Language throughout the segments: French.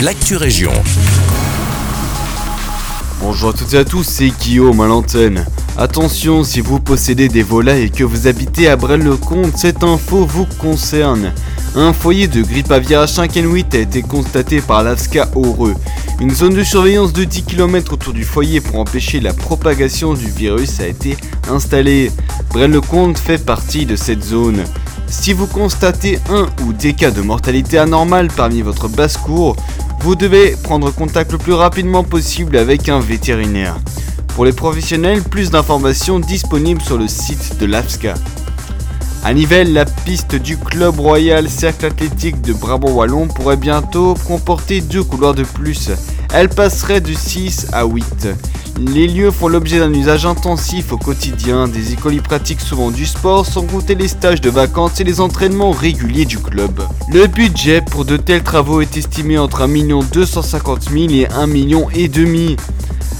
l'actu région. Bonjour à toutes et à tous, c'est Guillaume à l'antenne. Attention, si vous possédez des volailles et que vous habitez à Braine-le-Comte, cette info vous concerne. Un foyer de grippe aviaire H5N8 a été constaté par l'AFSCA Heureux. Une zone de surveillance de 10 km autour du foyer pour empêcher la propagation du virus a été installée. Braine-le-Comte fait partie de cette zone. Si vous constatez un ou des cas de mortalité anormale parmi votre basse-cour, vous devez prendre contact le plus rapidement possible avec un vétérinaire. Pour les professionnels, plus d'informations disponibles sur le site de l'AFSCA. À Nivelles, la piste du Club Royal Cercle Athlétique de Brabant-Wallon pourrait bientôt comporter deux couloirs de plus. Elle passerait de 6 à 8. Les lieux font l'objet d'un usage intensif au quotidien. Des écoles pratiquent souvent du sport sans compter les stages de vacances et les entraînements réguliers du club. Le budget pour de tels travaux est estimé entre 1 250 000 et 1 million et demi.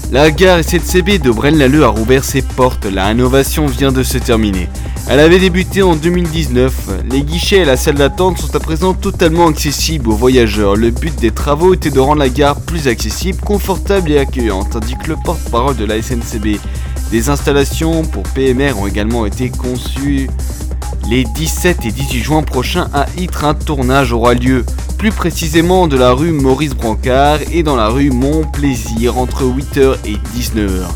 La gare SNCB de Braine-l'Alleud a rouvert ses portes. La rénovation vient de se terminer. Elle avait débuté en 2019. Les guichets et la salle d'attente sont à présent totalement accessibles aux voyageurs. Le but des travaux était de rendre la gare plus accessible, confortable et accueillante, indique le porte-parole de la SNCB. Des installations pour PMR ont également été conçues. Les 17 et 18 juin prochains à Ytre, un tournage aura lieu, plus précisément de la rue Maurice Brancard et dans la rue Montplaisir entre 8h et 19h.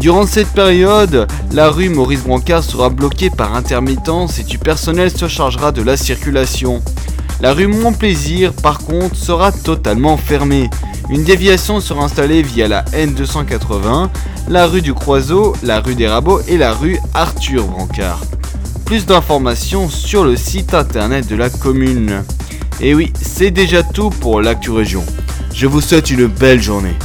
Durant cette période, la rue Maurice Brancard sera bloquée par intermittence et du personnel se chargera de la circulation. La rue Montplaisir, par contre, sera totalement fermée. Une déviation sera installée via la N280, la rue du Croiseau, la rue des Rabots et la rue Arthur Brancard. Plus d'informations sur le site internet de la commune. Et oui, c'est déjà tout pour l'actu région. Je vous souhaite une belle journée.